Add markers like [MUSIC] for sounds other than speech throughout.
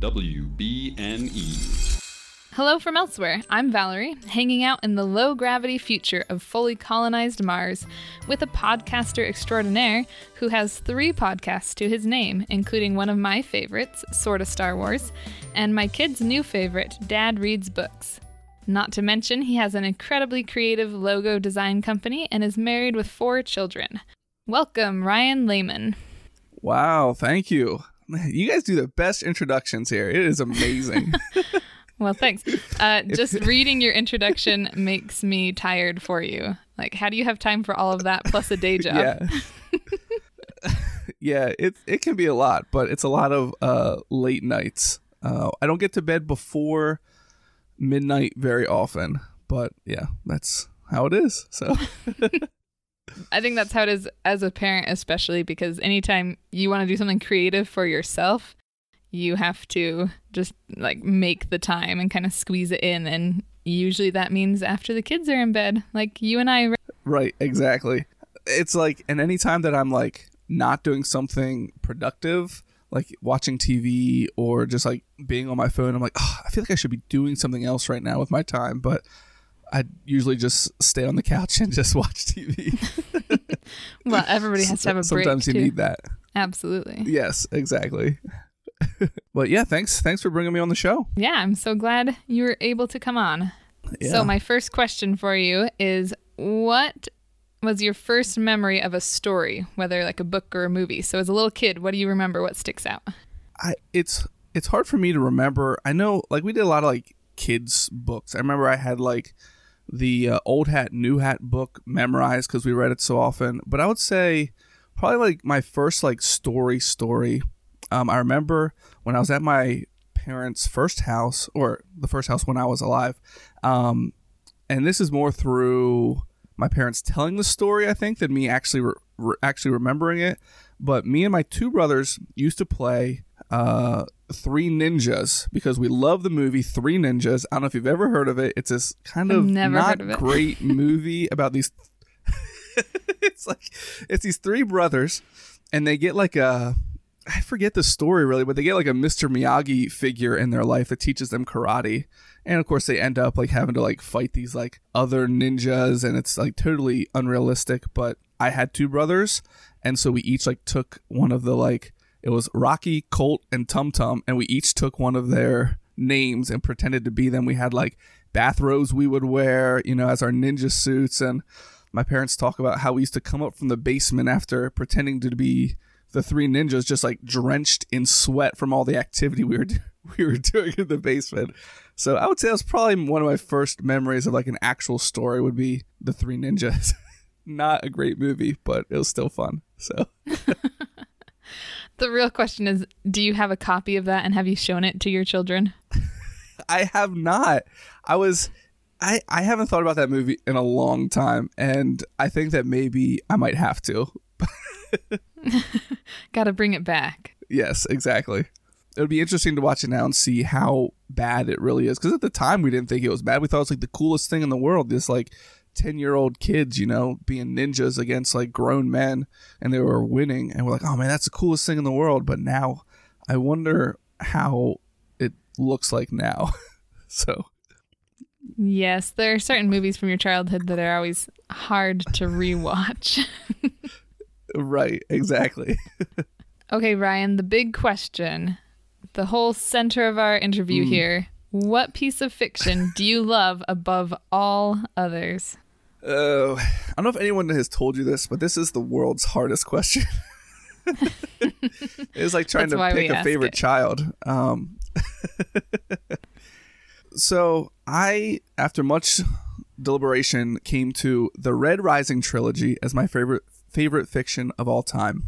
WBNE. Hello from elsewhere. I'm Valerie, hanging out in the low gravity future of fully colonized Mars with a podcaster extraordinaire who has three podcasts to his name, including one of my favorites, Sorta Star Wars, and my kid's new favorite, Dad Reads Books. Not to mention, he has an incredibly creative logo design company and is married with four children. Welcome, Ryan Lehman. Wow, thank you. [LAUGHS] You guys do the best introductions here. It is amazing. [LAUGHS] Well, thanks. [LAUGHS] Uh, just reading your introduction makes me tired for you. Like, how do you have time for all of that plus a day job? yeah. yeah, it it can be a lot, but it's a lot of uh, late nights. Uh, I don't get to bed before midnight very often, but yeah, that's how it is. So I think that's how it is as a parent, especially because anytime you want to do something creative for yourself, you have to just like make the time and kind of squeeze it in. And usually that means after the kids are in bed, like you and I. right, exactly. It's like, and anytime that I'm like not doing something productive, like watching TV or just like being on my phone, I'm like, oh, I feel like I should be doing something else right now with my time, but I usually just stay on the couch and just [LAUGHS] watch TV. Well, everybody has to have a break. Sometimes you too. need that. Absolutely. Yes, exactly. [LAUGHS] but yeah, thanks thanks for bringing me on the show. Yeah, I'm so glad you were able to come on. Yeah. So, my first question for you is what was your first memory of a story, whether like a book or a movie? So, as a little kid, what do you remember? What sticks out? I it's it's hard for me to remember. I know like we did a lot of like kids books. I remember I had like the uh, old hat new hat book memorized because we read it so often. But I would say probably like my first like story story. Um, I remember when I was at my parents' first house or the first house when I was alive. Um, and this is more through my parents telling the story, I think, than me actually re- re- actually remembering it. But me and my two brothers used to play uh, Three Ninjas because we love the movie Three Ninjas. I don't know if you've ever heard of it. It's this kind of not of [LAUGHS] great movie about these. [LAUGHS] it's like it's these three brothers, and they get like a. I forget the story really, but they get like a Mr. Miyagi figure in their life that teaches them karate. And of course they end up like having to like fight these like other ninjas and it's like totally unrealistic, but I had two brothers and so we each like took one of the like it was Rocky, Colt, and Tum Tum, and we each took one of their names and pretended to be them. We had like bathrobes we would wear, you know, as our ninja suits and my parents talk about how we used to come up from the basement after pretending to be the three ninjas just like drenched in sweat from all the activity we were [LAUGHS] we were doing in the basement. So I would say that's probably one of my first memories of like an actual story would be the three ninjas. [LAUGHS] Not a great movie, but it was still fun. So [LAUGHS] The real question is do you have a copy of that and have you shown it to your children? [LAUGHS] I have not. I was I I haven't thought about that movie in a long time and I think that maybe I might have to. [LAUGHS] Got to bring it back. Yes, exactly. It would be interesting to watch it now and see how bad it really is. Because at the time, we didn't think it was bad. We thought it was like the coolest thing in the world. This like ten year old kids, you know, being ninjas against like grown men, and they were winning. And we're like, oh man, that's the coolest thing in the world. But now, I wonder how it looks like now. [LAUGHS] so Yes, there are certain movies from your childhood that are always hard to rewatch. [LAUGHS] right, exactly. okay, Ryan, the big question, the whole center of our interview Mm. here. What piece of fiction do you love above all others? Oh, I don't know if anyone has told you this, but this is the world's hardest question. [LAUGHS] it's like trying to pick a favorite it. child. Um, [LAUGHS] so I, after much deliberation, came to the Red Rising trilogy as my favorite favorite fiction of all time,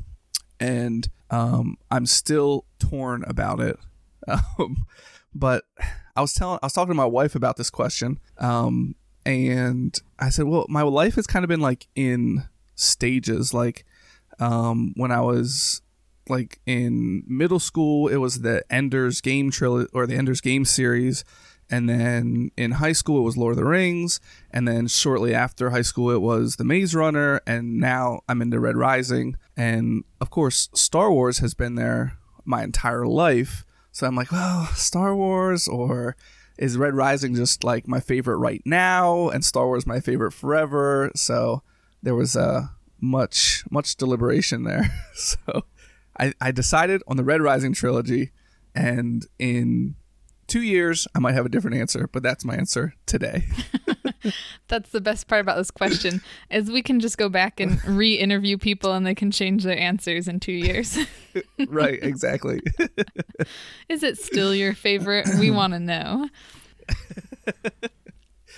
and um, I'm still torn about it. [LAUGHS] Um, but I was telling, I was talking to my wife about this question, um, and I said, "Well, my life has kind of been like in stages. Like um, when I was like in middle school, it was the Ender's Game trilogy or the Ender's Game series." And then in high school, it was Lord of the Rings. And then shortly after high school, it was The Maze Runner. And now I'm into Red Rising. And of course, Star Wars has been there my entire life. So I'm like, well, Star Wars or is Red Rising just like my favorite right now and Star Wars my favorite forever? So there was uh, much much deliberation there. [LAUGHS] so I, I decided on the Red Rising trilogy and in two years I might have a different answer, but that's my answer today. [LAUGHS] [LAUGHS] That's the best part about this question is we can just go back and [LAUGHS] re-interview people and they can change their answers in 2 years. [LAUGHS] right, exactly. is it still your favorite? We want to know.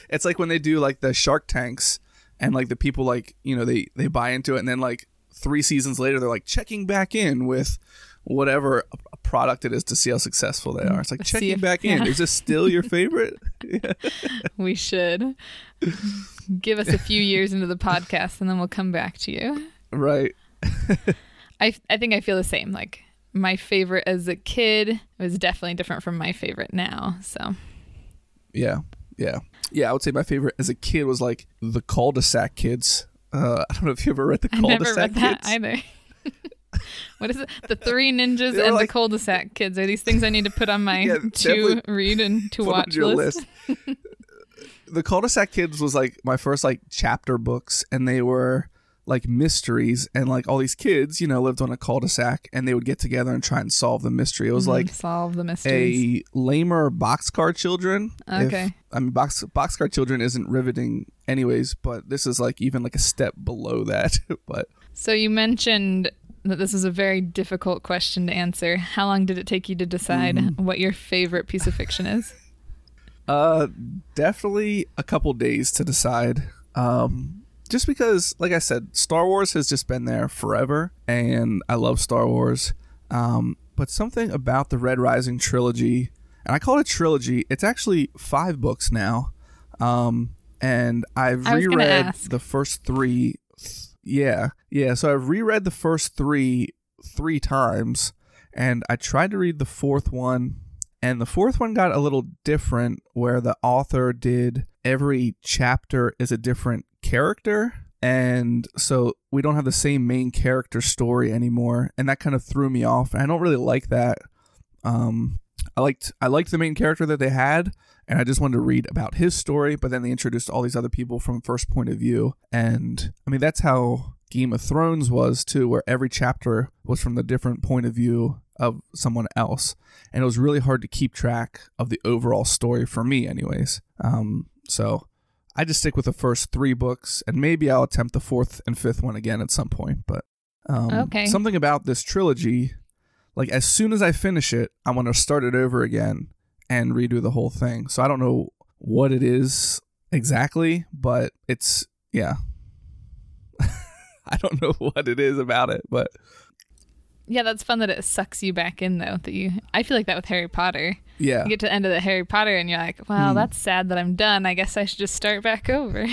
it's like when they do like the Shark Tanks and like the people like, you know, they they buy into it and then like 3 seasons later they're like checking back in with whatever product it is to see how successful they are. It's like checking if, back in. Yeah. Is this still your favorite? [LAUGHS] [LAUGHS] We should give us a few years into the podcast and then we'll come back to you. Right. [LAUGHS] I I think I feel the same. Like my favorite as a kid was definitely different from my favorite now. So Yeah. Yeah. Yeah, I would say my favorite as a kid was like the cul-de-sac kids. Uh, I don't know if you ever read the cul-de-sac I never read that either. What is it? The Three Ninjas [LAUGHS] and like, the Cul-de-sac Kids are these things I need to put on my [LAUGHS] yeah, to read and to watch list. list. the Cul-de-sac Kids was like my first like chapter books, and they were like mysteries and like all these kids you know lived on a cul-de-sac and they would get together and try and solve the mystery it was mm, like solve the mystery. a lamer boxcar children okay if, i mean box boxcar children isn't riveting anyways but this is like even like a step below that [LAUGHS] but so you mentioned that this is a very difficult question to answer. How long did it take you to decide mm. what your favorite piece of fiction is? [LAUGHS] Uh, definitely a couple days to decide. Um, just because, like I said, Star Wars has just been there forever, and I love Star Wars. Um, but something about the Red Rising trilogy, and I call it a trilogy. It's actually five books now. Um, and I've reread the first three yeah, yeah. So I've reread the first three three times, and I tried to read the fourth one, and the fourth one got a little different, where the author did every chapter is a different character, and so we don't have the same main character story anymore, and that kind of threw me off. I don't really like that. Um, I liked I liked the main character that they had, and I just wanted to read about his story. But then they introduced all these other people from first point of view, and I mean that's how Game of Thrones was too, where every chapter was from the different point of view of someone else, and it was really hard to keep track of the overall story for me, anyways. Um, so I just stick with the first three books, and maybe I'll attempt the fourth and fifth one again at some point. But um, okay. something about this trilogy, like as soon as I finish it, I want to start it over again and redo the whole thing. So I don't know what it is exactly, but it's yeah. [LAUGHS] I don't know [LAUGHS] what it is about it, but yeah, that's fun that it sucks you back in though. That you, I feel like that with Harry Potter. Yeah, you get to the end of the Harry Potter and you're like, "Wow, mm. that's sad that I'm done. I guess I should just start back over."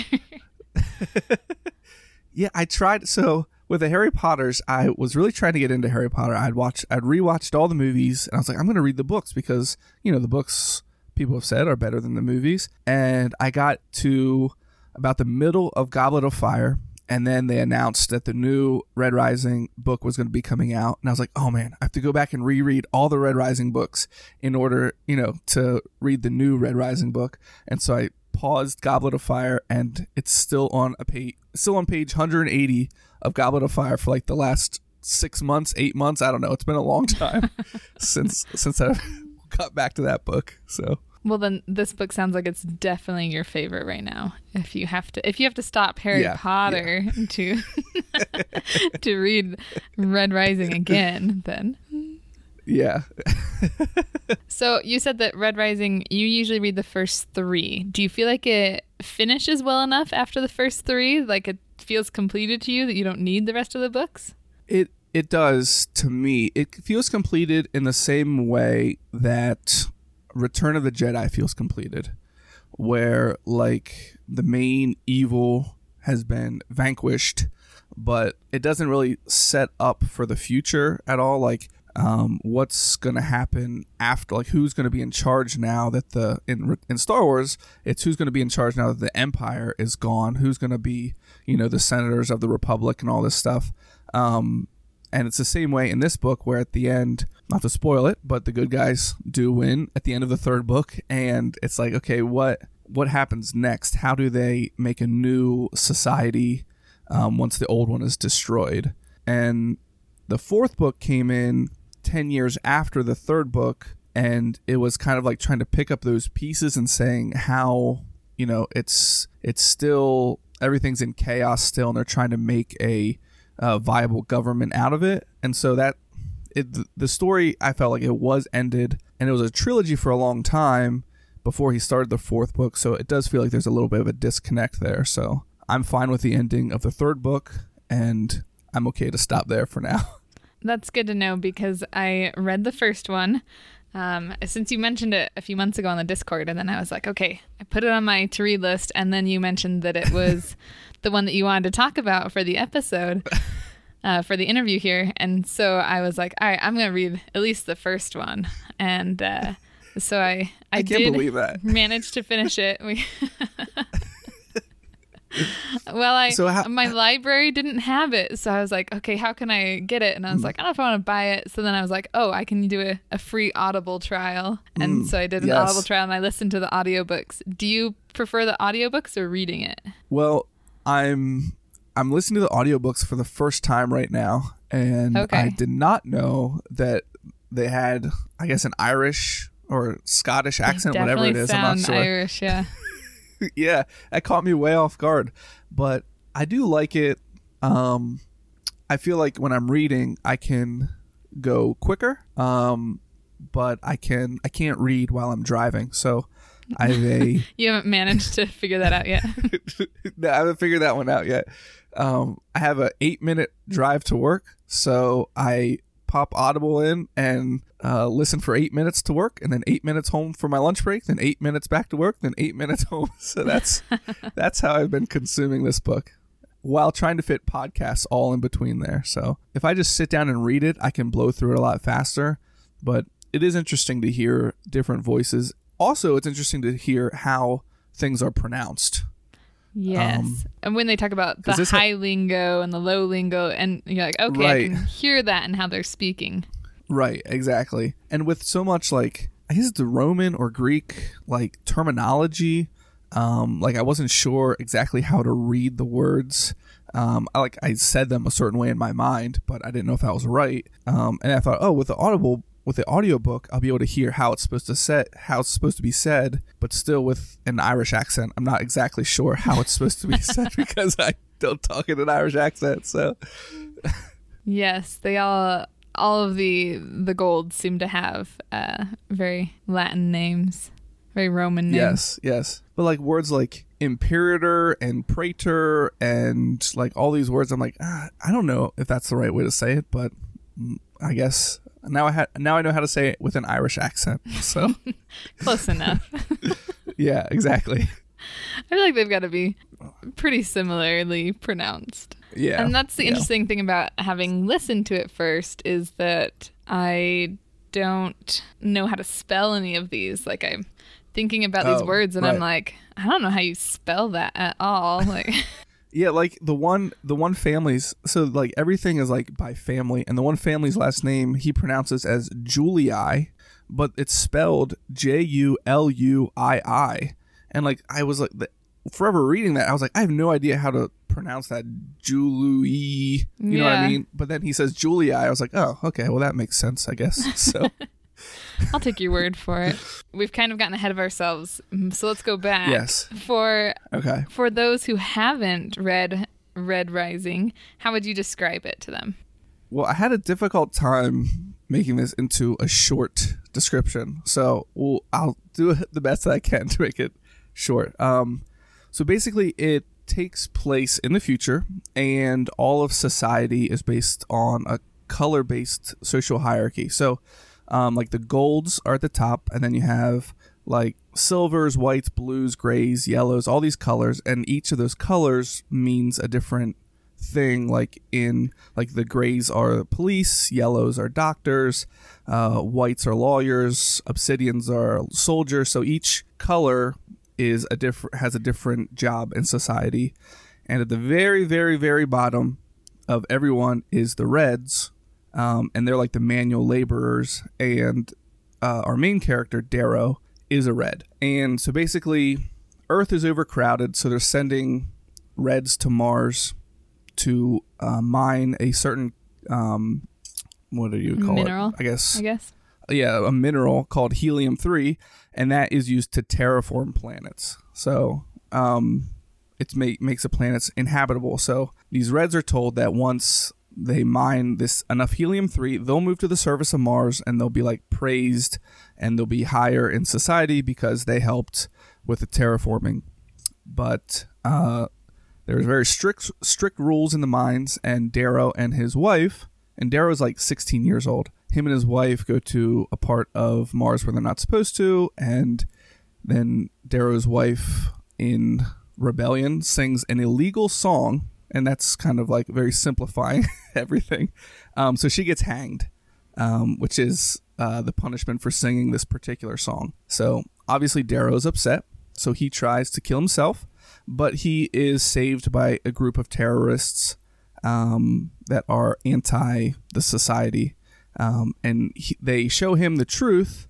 [LAUGHS] yeah, I tried. So with the Harry Potters, I was really trying to get into Harry Potter. I'd watch, I'd rewatched all the movies, and I was like, I'm going to read the books because you know the books people have said are better than the movies. And I got to about the middle of Goblet of Fire, and then they announced that the new Red Rising book was going to be coming out, and I was like, oh man, I have to go back and reread all the Red Rising books in order, you know, to read the new Red Rising book. And so I paused Goblet of Fire, and it's still on a page, still on page 180 of Goblet of Fire for like the last six months, eight months. I don't know. It's been a long time [LAUGHS] since since I [LAUGHS] got back to that book. So well, then this book sounds like it's definitely your favorite right now. If you have to, if you have to stop Harry yeah, Potter yeah. [LAUGHS] to to read Red Rising again, then yeah. [LAUGHS] so you said that Red Rising, you usually read the first three. Do you feel like it finishes well enough after the first three? Like it feels completed to you that you don't need the rest of the books? It it does to me. It feels completed in the same way that Return of the Jedi feels completed, where like the main evil has been vanquished, but it doesn't really set up for the future at all. Like um, what's going to happen after like who's going to be in charge now that the in in Star Wars it's who's going to be in charge now that the empire is gone who's going to be you know the senators of the republic and all this stuff um, And it's the same way in this book, where at the end, not to spoil it, but the good guys do win at the end of the third book, and it's like, okay, what what happens next? How do they make a new society um, once the old one is destroyed? And the fourth book came in ten years after the third book, and it was kind of like trying to pick up those pieces and saying how you know it's it's still everything's in chaos still, and they're trying to make a uh, viable government out of it. And so that it, the story I felt like it was ended, and it was a trilogy for a long time before he started the fourth book. So it does feel like there's a little bit of a disconnect there. So I'm fine with the ending of the third book, and I'm okay to stop there for now. [LAUGHS] That's good to know because I read the first one. Um, since you mentioned it a few months ago on the Discord, and then I was like, okay, I put it on my to read list, and then you mentioned that it was [LAUGHS] the one that you wanted to talk about for the episode, [LAUGHS] uh, for the interview here, and so I was like, all right, I'm gonna read at least the first one, and uh, so I [LAUGHS] I, I can't did believe that. manage to finish it. We [LAUGHS] well, I So how- my library didn't have it, so I was like, okay, how can I get it? And I was Mm. like, I don't know if I want to buy it. So then I was like, oh, I can do a, a free Audible trial, and Mm, so I did an yes. Audible trial and I listened to the audiobooks. Do you prefer the audiobooks or reading it? Well, I'm I'm listening to the audiobooks for the first time right now, and Okay. I did not know that they had, I guess, an Irish or Scottish accent, whatever it is. I'm not sure. Irish, yeah. [LAUGHS] [LAUGHS] yeah, that caught me way off guard. But I do like it. Um, I feel like when I'm reading, I can go quicker. Um, but I can I can't read while I'm driving. So I have a [LAUGHS] You haven't managed to figure that out yet. [LAUGHS] no, I haven't figured that one out yet. Um, I have a eight minute drive to work, so I pop Audible in and uh, listen for eight minutes to work, and then eight minutes home for my lunch break, then eight minutes back to work, then eight [LAUGHS] minutes home. So that's [LAUGHS] that's how I've been consuming this book while trying to fit podcasts all in between there. So if I just sit down and read it, I can blow through it a lot faster. But it is interesting to hear different voices. Also, it's interesting to hear how things are pronounced. Yes. Um, and when they talk about the this ha- high lingo and the low lingo, and you're like, okay, I can hear that and how they're speaking. Right, exactly. And with so much like I guess it's the Roman or Greek like terminology, um, like I wasn't sure exactly how to read the words. Um, I like I said them a certain way in my mind, but I didn't know if that was right. Um, and I thought, oh, with the audible with the audiobook, I'll be able to hear how it's supposed to set how it's supposed to be said, but still with an Irish accent. I'm not exactly sure how it's supposed to be [LAUGHS] said because I don't talk in an Irish accent. So Yes, they all all of the the gold seem to have uh, very Latin names, very Roman names. Yes, yes. But like words like imperator and praetor and like all these words, I'm like, ah, I don't know if that's the right way to say it, but I guess now I had now I know how to say it with an Irish accent. So [LAUGHS] Close enough. [LAUGHS] yeah, exactly. [LAUGHS] I feel like they've got to be pretty similarly pronounced. Yeah, And that's the yeah. interesting thing about having listened to it first is that I don't know how to spell any of these. Like I'm thinking about these Oh, words and I'm like, I don't know how you spell that at all. [LAUGHS] Like Yeah, like the one the one family's so like everything is like by family, and the one family's last name he pronounces as Julii, but it's spelled J U L U I I, and like I was like the, forever reading that I was like I have no idea how to pronounce that Julie. you know what I mean? But then he says Julia. I was like oh okay, well that makes sense I guess. [LAUGHS] So [LAUGHS] I'll take your word for it. We've kind of gotten ahead of ourselves. So let's go back. yes, For okay. for those who haven't read Red Rising, how would you describe it to them? Well, I had a difficult time making this into a short description, so well, I'll do [LAUGHS] the best that I can to make it short. Um, so basically, it takes place in the future, and all of society is based on a color-based social hierarchy. So, um, like the golds are at the top, and then you have like silvers, whites, blues, grays, yellows, all these colors, and each of those colors means a different thing like in like the grays are police yellows are doctors uh, whites are lawyers obsidians are soldiers so each color is a different has a different job in society and at the very very very bottom of everyone is the reds um, and they're like the manual laborers. And uh, our main character, Darrow, is a red. And so basically, Earth is overcrowded, so they're sending reds to Mars to uh, mine a certain um, what do you call Mineral, it? I guess. I guess. Yeah, a mineral called helium three, and that is used to terraform planets. So um, it make, makes the planets inhabitable. So these reds are told that once they mine this enough helium 3 they'll move to the surface of mars and they'll be like praised and they'll be higher in society because they helped with the terraforming but uh, there's very strict strict rules in the mines and darrow and his wife and darrow's like 16 years old him and his wife go to a part of mars where they're not supposed to and then darrow's wife in rebellion sings an illegal song and that's kind of like very simplifying [LAUGHS] everything. Um, so she gets hanged, um, which is uh, the punishment for singing this particular song. So obviously Darrow's upset, so he tries to kill himself, but he is saved by a group of terrorists um, that are anti the society, um, and he, they show him the truth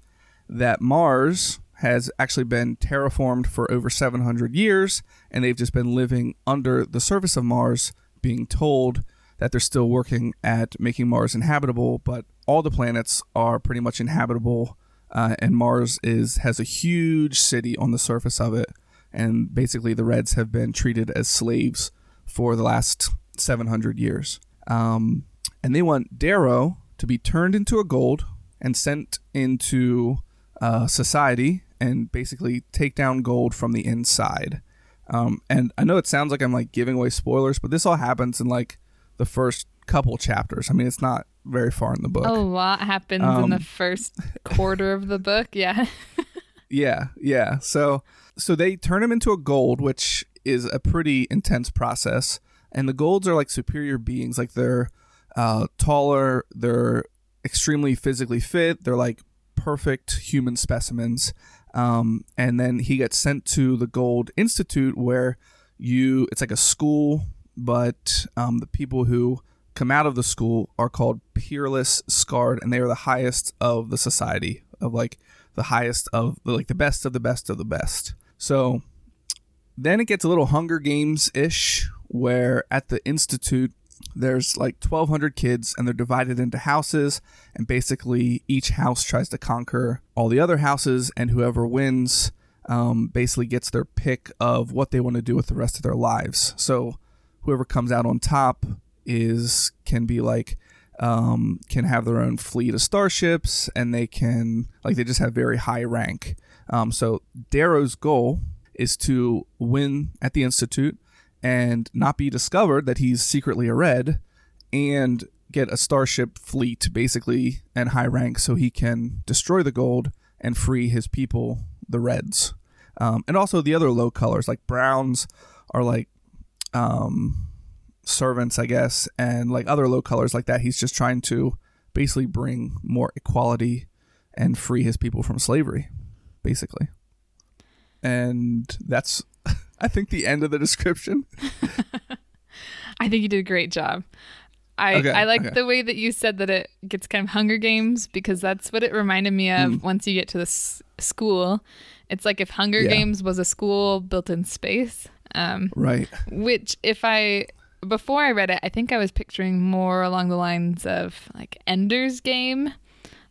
that Mars has actually been terraformed for over 700 years, and they've just been living under the surface of Mars, being told that they're still working at making Mars inhabitable, but all the planets are pretty much inhabitable, uh, and Mars is has a huge city on the surface of it, and basically the Reds have been treated as slaves for the last 700 years. Um, and they want Darrow to be turned into a gold and sent into uh, society and basically take down gold from the inside. Um, and I know it sounds like I'm like giving away spoilers, but this all happens in like the first couple chapters. I mean, it's not very far in the book. A lot happens Um, in the first quarter of the book. Yeah. [LAUGHS] Yeah, yeah. So so they turn him into a gold, which is a pretty intense process. And the golds are like superior beings. Like they're uh, taller, they're extremely physically fit, they're like perfect human specimens. Um, and then he gets sent to the Gold Institute, where you it's like a school, but um, the people who come out of the school are called peerless scarred, and they are the highest of the society of like the highest of like the best of the best of the best. So then it gets a little Hunger Games ish, where at the institute there's like 1,200 kids and they're divided into houses, and basically each house tries to conquer all the other houses, and whoever wins um, basically gets their pick of what they want to do with the rest of their lives. So whoever comes out on top is can be like um, can have their own fleet of starships, and they can like they just have very high rank. Um, so Darrow's goal is to win at the institute and not be discovered that he's secretly a red, and get a starship fleet basically and high rank so he can destroy the gold and free his people, the reds. Um, and also the other low colors like browns are like um, servants, I guess, and like other low colors like that. He's just trying to basically bring more equality and free his people from slavery, basically. And that's, I think, the end of the description. [LAUGHS] [LAUGHS] I think you did a great job. I, Okay, I like okay. the way that you said that it gets kind of Hunger Games because that's what it reminded me of Mm. once you get to the s- school. It's like if Hunger Yeah. Games was a school built in space. Um, Right. which if I before I read it, I think I was picturing more along the lines of like Ender's Game.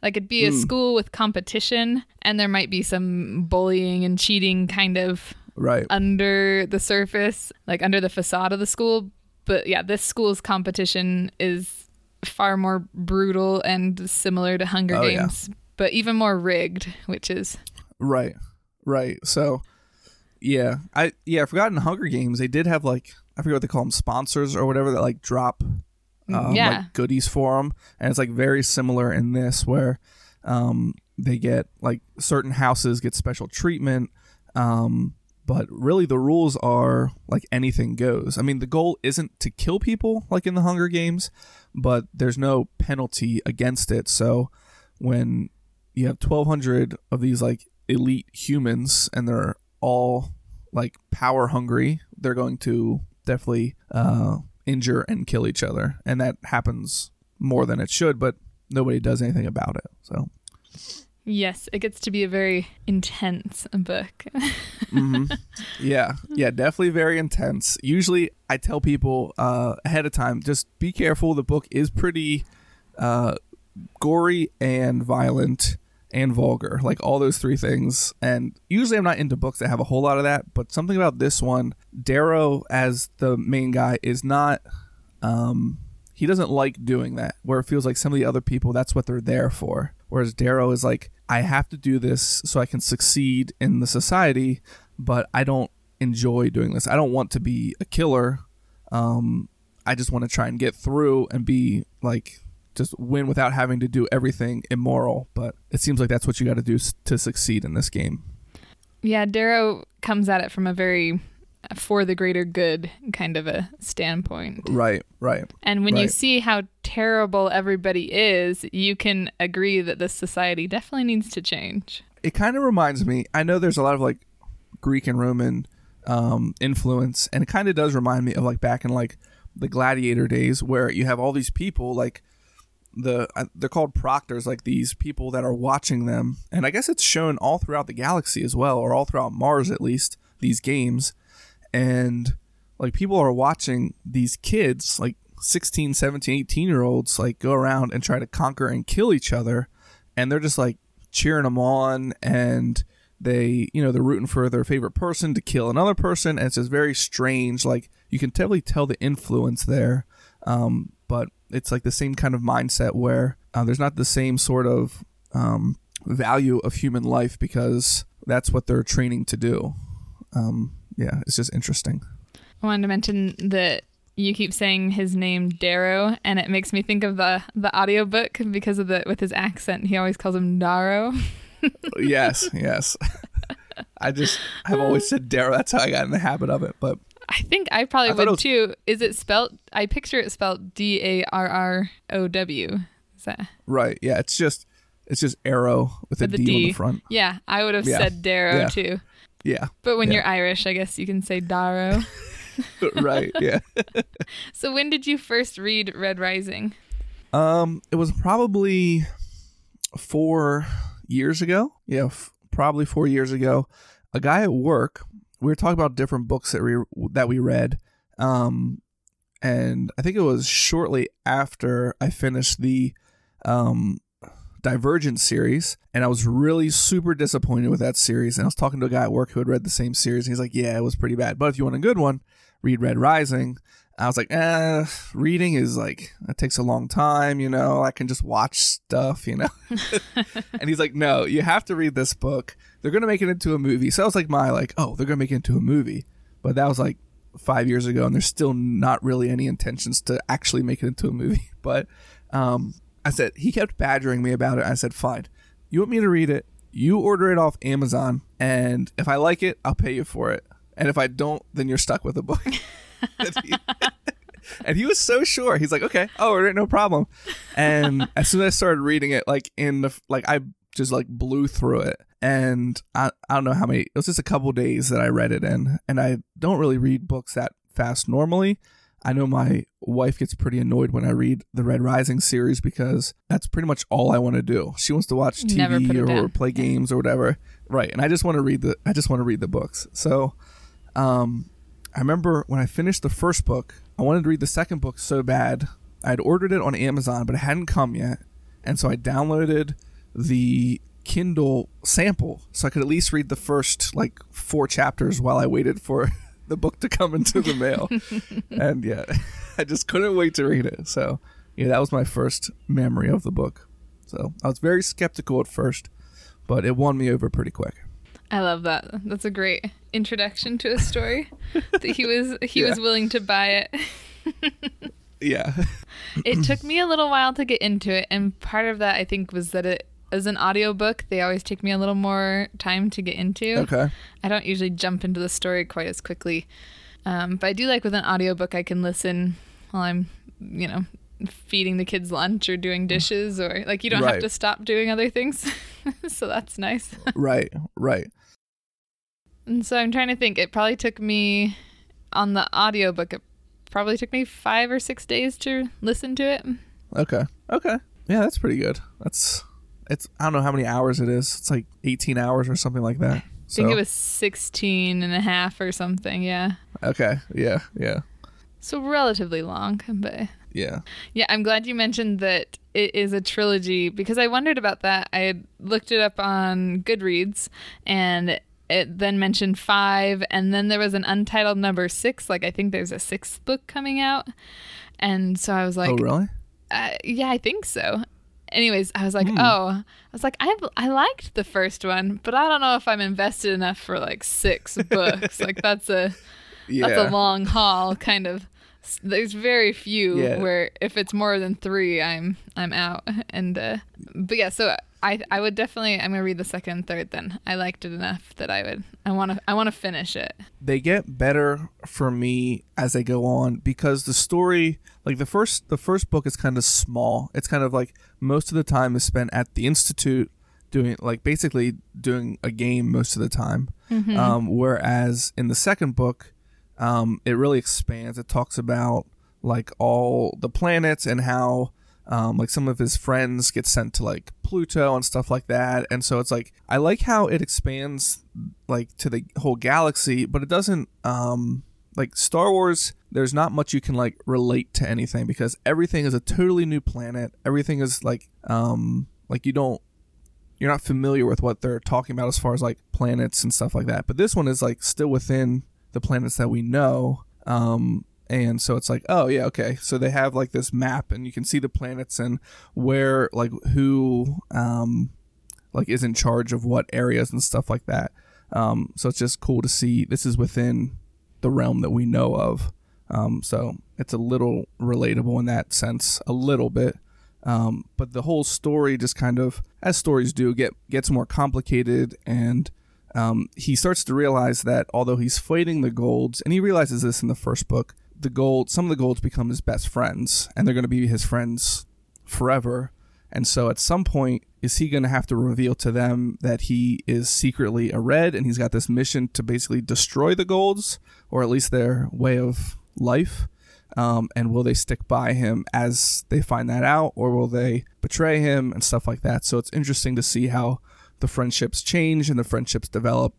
Like it'd be a Hmm. school with competition and there might be some bullying and cheating kind of Right. under the surface, like under the facade of the school. But yeah, this school's competition is far more brutal and similar to Hunger Oh, yeah. Games, but even more rigged, which is Right. Right. So yeah. I yeah, I forgot in Hunger Games they did have like I forget what they call them sponsors or whatever that like drop um, Yeah. like goodies for them and it's like very similar in this where um they get like certain houses get special treatment um but really the rules are like anything goes. I mean the goal isn't to kill people like in the Hunger Games, but there's no penalty against it. So when you have 1200 of these like elite humans and they're all like power hungry they're going to definitely uh, injure and kill each other and that happens more than it should, but nobody does anything about it. So Yes, it gets to be a very intense book. [LAUGHS] hmm yeah, yeah, definitely very intense. Usually, I tell people uh, ahead of time, just be careful. The book is pretty uh, gory and violent and vulgar, like all those three things. And usually, I'm not into books that have a whole lot of that. But something about this one, Darrow as the main guy is not. Um, he doesn't like doing that. Where it feels like some of the other people, that's what they're there for. Whereas Darrow is like, I have to do this so I can succeed in the society, but I don't enjoy doing this. I don't want to be a killer. Um, I just want to try and get through and be like just win without having to do everything immoral. But it seems like that's what you got to do to succeed in this game. yeah, Darrow comes at it from a very for the greater good kind of a standpoint. Right, right. And when you see how terrible everybody is, you can agree that this society definitely needs to change. It kind of reminds me. I know there's a lot of like Greek and Roman um, influence, and it kind of does remind me of like back in like the gladiator days, where you have all these people like the uh, they're called proctors, like these people that are watching them, and I guess it's shown all throughout the galaxy as well, or all throughout Mars at least. These games, and like people are watching these kids like 16 17 18 year olds like go around and try to conquer and kill each other and they're just like cheering them on and they you know they're rooting for their favorite person to kill another person and it's just very strange like you can definitely tell the influence there um, but it's like the same kind of mindset where uh, there's not the same sort of um, value of human life because that's what they're training to do um, yeah it's just interesting I wanted to mention that you keep saying his name Darrow, and it makes me think of the the audiobook because of the with his accent. He always calls him Darrow. [LAUGHS] yes yes i just i've always said darrow that's how i got in the habit of it but I think I probably I would was- too. Is it spelt? I picture it spelled D A R R O W. Is that? right yeah it's just it's just arrow with a With a D, on D. the front Yeah, I would have Yeah. said Darrow Yeah. too. Yeah But when Yeah. you're Irish, I guess you can say Darrow. [LAUGHS] [LAUGHS] right yeah so when did you first read Red Rising? Um, it was probably four years ago. Yeah, f- probably four years ago. A guy at work. We were talking about different books that we that we read. Um, and I think it was shortly after I finished the um Divergent series, and I was really super disappointed with that series. And I was talking to a guy at work who had read the same series, and he's like, "Yeah, it was pretty bad, but if you want a good one, read Red Rising." I was like, eh, reading is like, it takes a long time, you know, I can just watch stuff, you know. [LAUGHS] [LAUGHS] and he's like, no, you have to read this book. They're going to make it into a movie. So I was like, my, like, oh, they're going to make it into a movie. But that was like five years ago, and there's still not really any intentions to actually make it into a movie. [LAUGHS] But um, I said, he kept badgering me about it. I said, fine, you want me to read it? You order it off Amazon, and if I like it, I'll pay you for it. And if I don't, then you're stuck with the book. [LAUGHS] and, he, [LAUGHS] and he was so sure. He's like, okay, oh, all right, no problem. And as soon as I started reading it, like in the like, I just like blew through it. And I, I don't know how many. It was just a couple days that I read it in, and I don't really read books that fast normally. I know my wife gets pretty annoyed when I read the Red Rising series because that's pretty much all I want to do. She wants to watch TV or down. play games or whatever, right? And I just want to read the I just want to read the books. So, um, I remember when I finished the first book, I wanted to read the second book so bad. I had ordered it on Amazon, but it hadn't come yet, and so I downloaded the Kindle sample so I could at least read the first like four chapters while I waited for the book to come into the mail. [LAUGHS] and yeah, [LAUGHS] I just couldn't wait to read it. So yeah, that was my first memory of the book. So I was very skeptical at first, but it won me over pretty quick. I love that. That's a great introduction to a story. [LAUGHS] that he was he was willing to buy it. Yeah. It took me a little while to get into it, and part of that I think was that it as an audiobook, they always take me a little more time to get into. okay. I don't usually jump into the story quite as quickly. Um, but I do like with an audiobook I can listen while I'm, you know, feeding the kids lunch or doing dishes or like you don't have to stop doing other things. [LAUGHS] so that's nice. [LAUGHS] Right. Right. And so I'm trying to think. It probably took me on the audiobook. It probably took me five or six days to listen to it. Okay. Okay. Yeah, that's pretty good. That's it's I don't know how many hours it is. It's like 18 hours or something like that. I think it was 16 and a half or something. Yeah. Okay. Yeah. Yeah. So relatively long, but Yeah. yeah, I'm glad you mentioned that it is a trilogy because I wondered about that. I had looked it up on Goodreads and it then mentioned five, and then there was an untitled number six. Like, I think there's a sixth book coming out. And so I was like, oh, really? uh, yeah, I think so. Anyways, I was like, hmm. oh, I was like, I I liked the first one, but I don't know if I'm invested enough for like six [LAUGHS] books. like that's a Yeah. that's a long haul, kind of. S- There's very few Yeah. where if it's more than three, I'm I'm out. [LAUGHS] And uh, but yeah, so I I would definitely I'm gonna read the second and third. Then I liked it enough that I would I want to I want to finish it. they get better for me as they go on because the story like the first the first book is kind of small it's kind of like most of the time is spent at the institute doing like basically doing a game most of the time um, whereas in the second book um, it really expands it talks about like all the planets and how um, like some of his friends get sent to like Pluto and stuff like that. And so it's like I like how it expands like to the whole galaxy, but it doesn't um like Star Wars there's not much you can like relate to anything because everything is a totally new planet. Everything is like um like you don't you're not familiar with what they're talking about as far as like planets and stuff like that. But this one is like still within the planets that we know. Um and so it's like, oh yeah, okay. So they have like this map and you can see the planets and where like who um like is in charge of what areas and stuff like that. Um so it's just cool to see this is within the realm that we know of. Um so it's a little relatable in that sense, a little bit. Um, but the whole story just kind of, as stories do, get gets more complicated, and um, he starts to realize that although he's fighting the golds, and he realizes this in the first book, the gold, some of the golds become his best friends, and they're going to be his friends forever. And so, at some point, is he going to have to reveal to them that he is secretly a red, and he's got this mission to basically destroy the golds, or at least their way of life? um, and will they stick by him as they find that out or will they betray him and stuff like that so it's interesting to see how the friendships change and the friendships develop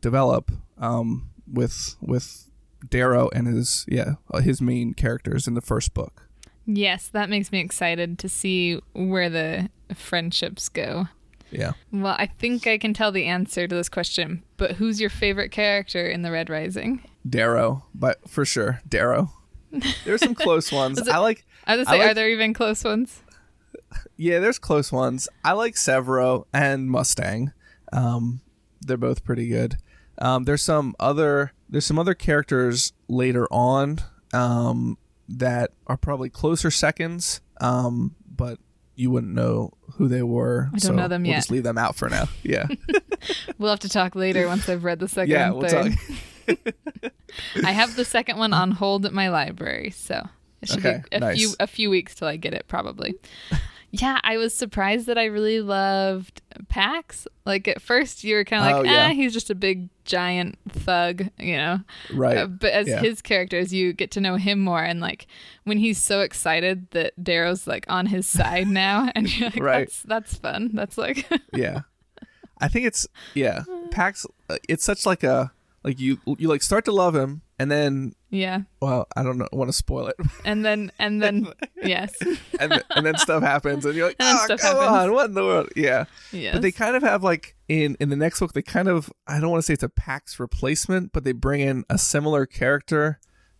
develop um, with with Darrow and his yeah uh, his main characters in the first book Yes, that makes me excited to see where the friendships go. yeah Well, I think I can tell the answer to this question, but who's your favorite character in the Red Rising? Darrow but for sure Darrow [LAUGHS] there's some close ones [LAUGHS] it- I like I was gonna say, like- are there even close ones? Yeah, there's close ones. I like Sevro and Mustang. Um, they're both pretty good. Um, there's some other there's some other characters later on um, that are probably closer seconds, um, but you wouldn't know who they were. I don't so know them we'll yet. Just leave them out for now. [LAUGHS] Yeah, We'll have to talk later once I've read the [LAUGHS] second yeah. We'll third. talk. [LAUGHS] I have the second one on hold at my library, so it should Okay, be a nice. few a few weeks till I get it probably. Yeah, I was surprised that I really loved Pax. Like at first you were kind of like, Oh, yeah. eh, he's just a big giant thug, you know. Right. Uh, but as yeah. his character, as you get to know him more, and like when he's so excited that Darrow's like on his side [LAUGHS] now, and you're like, Right. that's that's fun. That's like, yeah i think it's yeah [LAUGHS] pax uh, it's such like a like you you like start to love him and then yeah. well i don't know want to spoil it [LAUGHS] And then and then [LAUGHS] yes, and th- and then stuff happens and you're like [LAUGHS] And oh come happens." on what in the world yeah yes. but they kind of have like in in the next book they kind of i don't want to say it's a pax replacement but they bring in a similar character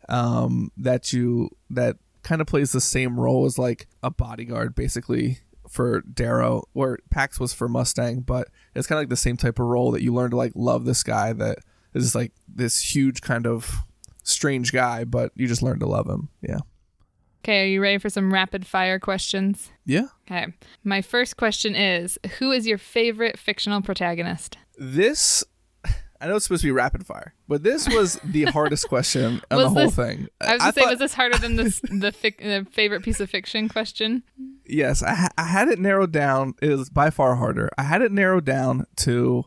um that you that kind of plays the same role as like a bodyguard basically for Darrow, where Pax was for Mustang, but it's kind of like the same type of role that you learn to like love this guy that is just like this huge kind of strange guy, but you just learn to love him. Yeah. Okay, are you ready for some rapid fire questions? Yeah. Okay. My first question is Who is your favorite fictional protagonist? This I know it's supposed to be rapid fire, but this was the [LAUGHS] hardest question on the whole this- thing. I was gonna say, thought- was this harder than this [LAUGHS] the, fic- the favorite piece of fiction question? yes, I, ha- I had it narrowed down. It was by far harder. I had it narrowed down to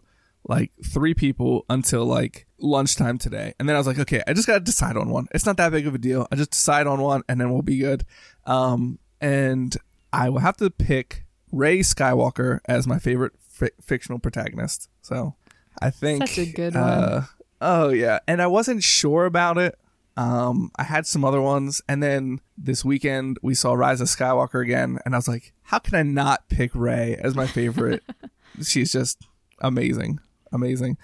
like three people until like lunchtime today, and then I was like, okay, I just got to decide on one. It's not that big of a deal. I just decide on one, and then we'll be good. Um, and I will have to pick Rey Skywalker as my favorite fi- fictional protagonist. So I think Such a good uh, oh yeah, and I wasn't sure about it. Um, I had some other ones, and then this weekend we saw Rise of Skywalker again, and I was like, how can I not pick Rey as my favorite? [LAUGHS] She's just amazing, amazing.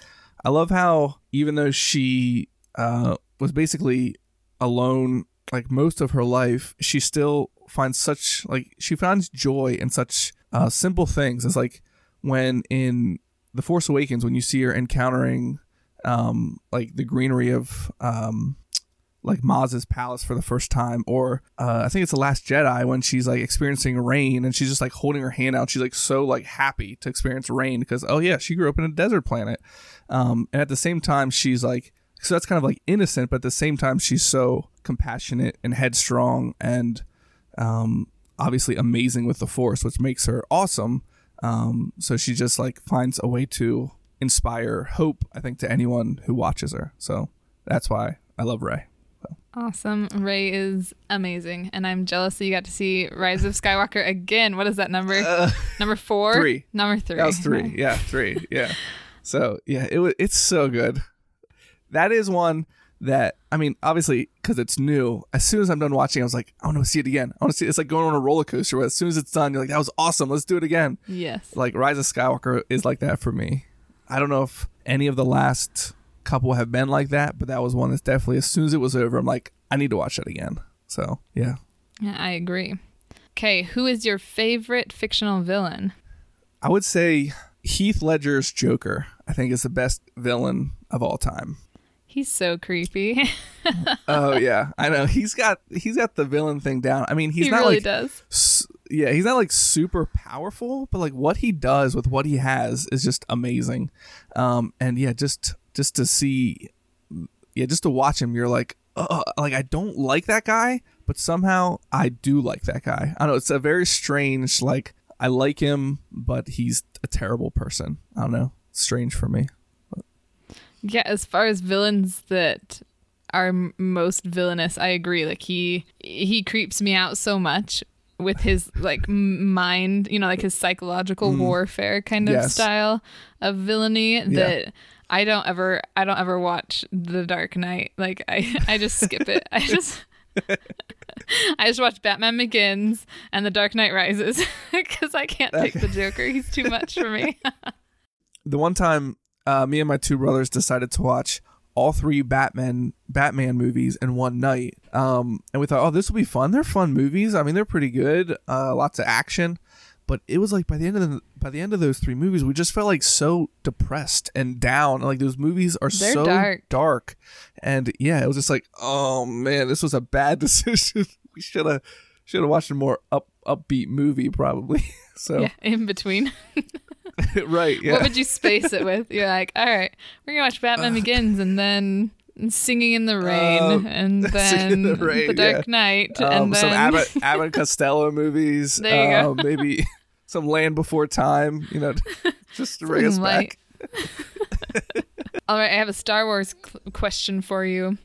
I love how even though she uh, was basically alone like most of her life, she still finds such like she finds joy in such uh, simple things as like when in the Force Awakens when you see her encountering um, like the greenery of um, like Maz's palace for the first time, or uh, I think it's the Last Jedi when she's like experiencing rain and she's just like holding her hand out. She's like so like happy to experience rain because oh yeah, she grew up in a desert planet, um, and at the same time she's like so that's kind of like innocent, but at the same time she's so compassionate and headstrong and um, obviously amazing with the Force, which makes her awesome. Um, so she just like finds a way to inspire hope, I think, to anyone who watches her. So that's why I love Rey. Awesome. Rey is amazing. And I'm jealous that you got to see Rise of Skywalker again. What is that number? Uh, number four? three. Number three. That was three. Yeah, three. Yeah. So yeah, it was. It's so good. That is one that I mean, obviously, because it's new. As soon as I'm done watching, I was like, I want to see it again. I want to see. It's like going on a roller coaster. Where as soon as it's done, you're like, that was awesome. Let's do it again. Yes. Like Rise of Skywalker is like that for me. I don't know if any of the last couple have been like that, but that was one that's definitely as soon as it was over, I'm like, I need to watch that again. So yeah, Yeah, I agree. Okay, who is your favorite fictional villain? I would say Heath Ledger's Joker. I think is the best villain of all time. He's so creepy. [LAUGHS] oh yeah, I know. He's got he's got the villain thing down. I mean, he's he not really like does. s- yeah, he's not like super powerful, but like what he does with what he has is just amazing. Um, and yeah, just just to see, yeah, just to watch him, you're like, uh, like I don't like that guy, but somehow I do like that guy. I don't know. It's a very strange like I like him, but he's a terrible person. I don't know. Strange for me. Yeah, as far as villains that are most villainous, I agree. Like he he creeps me out so much with his like mind, you know, like his psychological warfare kind of Mm. Yes. style of villainy that I don't ever I don't ever watch The Dark Knight. Like I I just skip it. I just [LAUGHS] I just watch Batman Begins and The Dark Knight Rises [LAUGHS] because I can't take the [LAUGHS] Joker. He's too much for me. the one time uh, me and my two brothers decided to watch all three Batman Batman movies in one night. Um, and we thought, oh, this will be fun. They're fun movies. I mean, they're pretty good. Uh, lots of action. But it was like by the end of the, by the end of those three movies, we just felt like so depressed and down. Like those movies are They're so dark. dark. And yeah, it was just like, oh man, this was a bad [LAUGHS] decision. we should have should have watched a more up upbeat movie probably. [LAUGHS] so yeah, in between. [LAUGHS] right, yeah. What would you space it with? You're like, all right, we're gonna watch Batman Begins and then Singing in the Rain Um, [LAUGHS] and then the Rain, The Dark yeah. Knight um, and then some Abbott, Abbott Costello movies. [LAUGHS] There you uh, Maybe [LAUGHS] some Land Before Time. You know, just to bring us back. all right, I have a Star Wars cl- question for you.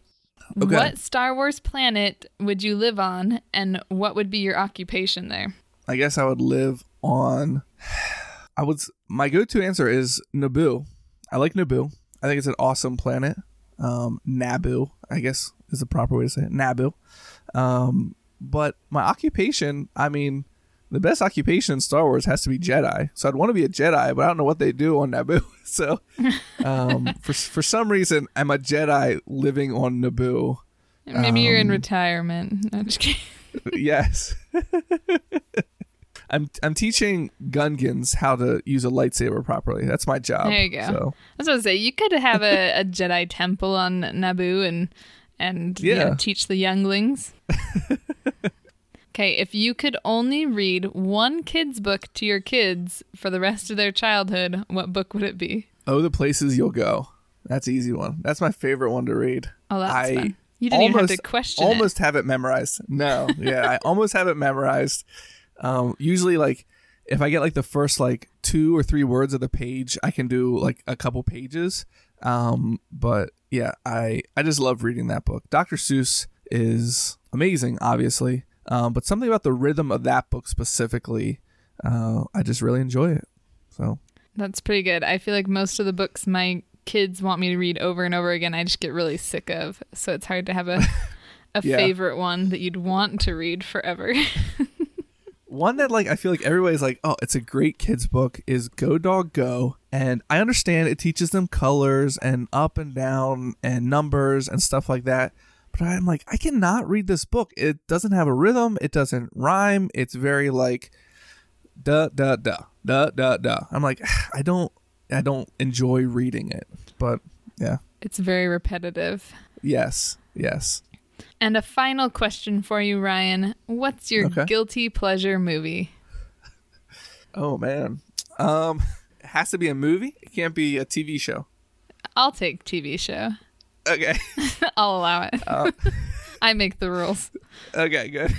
Okay. What Star Wars planet would you live on, and what would be your occupation there? I guess I would live on. [SIGHS] I would. My go-to answer is Naboo. I like Naboo. I think it's an awesome planet. Um, Naboo, I guess, is the proper way to say it. Naboo. Um, but my occupation, I mean, the best occupation in Star Wars has to be Jedi. So I'd want to be a Jedi, but I don't know what they do on Naboo. [LAUGHS] So, um, [LAUGHS] for for some reason, I'm a Jedi living on Naboo. Maybe you're in Um, retirement. No, just kidding. [LAUGHS] yes. I'm I'm teaching Gungans how to use a lightsaber properly. That's my job. There you go. So I was going to say you could have a, a Jedi temple on Naboo and and you know, Yeah. teach the younglings. [LAUGHS] okay, if you could only read one kid's book to your kids for the rest of their childhood, what book would it be? oh, the places you'll go. That's an easy one. That's my favorite one to read. Oh, that's I fun. You didn't even have to almost- question it. almost have it memorized. No, yeah, I [LAUGHS] almost have it memorized. Um, usually, like if I get like the first like two or three words of the page, I can do like a couple pages. Um, but yeah, I I just love reading that book. Dr. Seuss is amazing, obviously. Um, but something about the rhythm of that book specifically, uh, I just really enjoy it. So That's pretty good. I feel like most of the books my kids want me to read over and over again, I just get really sick of. So it's hard to have a [LAUGHS] a Yeah. favorite one that you'd want to read forever. [LAUGHS] one that like I feel like everybody's like, oh, it's a great kids book is Go Dog Go, and I understand it teaches them colors and up and down and numbers and stuff like that. But I'm like, I cannot read this book. It doesn't have a rhythm. It doesn't rhyme. It's very like, da da da da da da. I'm like, [SIGHS] I don't, I don't enjoy reading it. But yeah, it's very repetitive. yes, yes. And a final question for you, Ryan. What's your Okay. guilty pleasure movie? Oh man, um, it has to be a movie. It can't be a TV show. I'll take TV show. Okay. [LAUGHS] I'll allow it. Uh, [LAUGHS] I make the rules. Okay, good.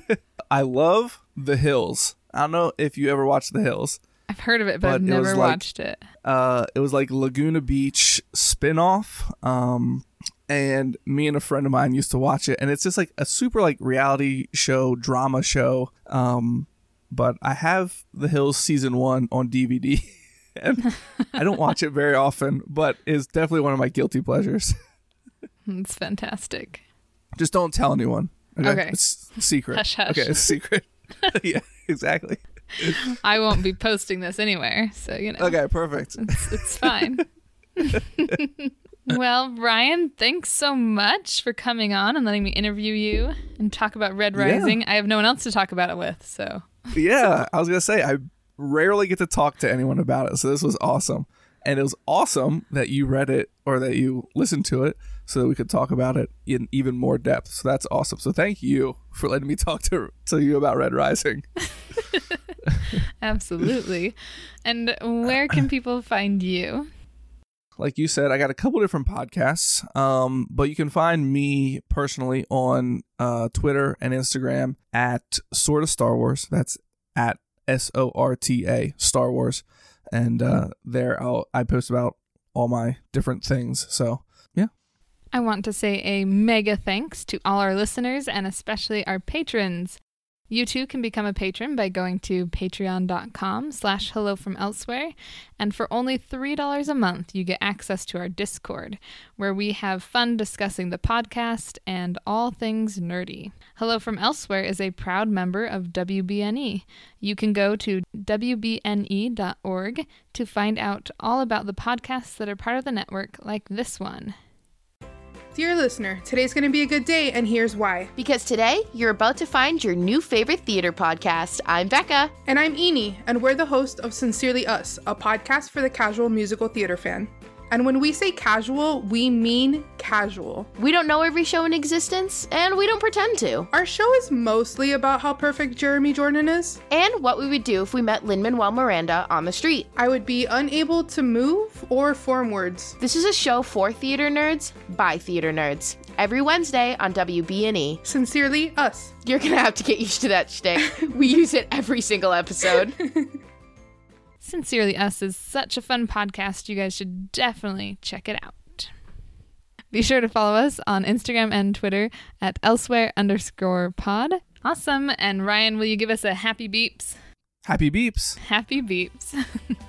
[LAUGHS] I love The Hills. I don't know if you ever watched The Hills. I've heard of it, but, But I've it never like- watched it. Uh, it was like Laguna Beach spin-off. Um, and me and a friend of mine used to watch it, and it's just like a super like reality show, drama show. Um, but I have The Hills season one on DVD. [LAUGHS] and I don't watch it very often, but it's definitely one of my guilty pleasures. [LAUGHS] It's fantastic. Just don't tell anyone. Okay. Okay. It's secret. Hush, hush. Okay, it's secret. [LAUGHS] yeah, exactly. I won't be posting this anywhere, so you know. Okay, perfect. It's, it's fine. Well, Ryan, thanks so much for coming on and letting me interview you and talk about Red Yeah. Rising. I have no one else to talk about it with, so yeah, I was gonna say I rarely get to talk to anyone about it, so this was awesome, and it was awesome that you read it or that you listened to it, so that we could talk about it in even more depth. So that's awesome. So thank you for letting me [LAUGHS] talk to to you about Red Rising. [LAUGHS] absolutely. and where can people find you? Like you said, I got a couple different podcasts, um, but you can find me personally on uh, Twitter and Instagram at Sort of Star Wars. That's at S O R T A Star Wars, and uh, there I'll, I post about all my different things. So yeah, I want to say a mega thanks to all our listeners and especially our patrons. You too can become a patron by going to patreon.com slash hello from elsewhere. And for only $3 a month, you get access to our Discord, where we have fun discussing the podcast and all things nerdy. Hello from Elsewhere is a proud member of WBNE. You can go to WBNE.org to find out all about the podcasts that are part of the network, like this one. Dear listener, today's going to be a good day, and here's why. Because today, you're about to find your new favorite theater podcast. I'm Becca. And I'm Eni, and we're the host of Sincerely Us, a podcast for the casual musical theater fan. And when we say casual, we mean casual. We don't know every show in existence, and we don't pretend to. Our show is mostly about how perfect Jeremy Jordan is. And what we would do if we met Lin Manuel Miranda on the street. I would be unable to move or form words. This is a show for theater nerds by theater nerds. Every Wednesday on WBNE. Sincerely Us. You're gonna have to get used to that shtick. [LAUGHS] we use it every single episode. [LAUGHS] Sincerely Us is such a fun podcast. You guys should definitely check it out. Be sure to follow us on Instagram and Twitter at elsewhere underscore pod. Awesome. And Ryan, will you give us a happy beeps? happy beeps. Happy beeps. [LAUGHS]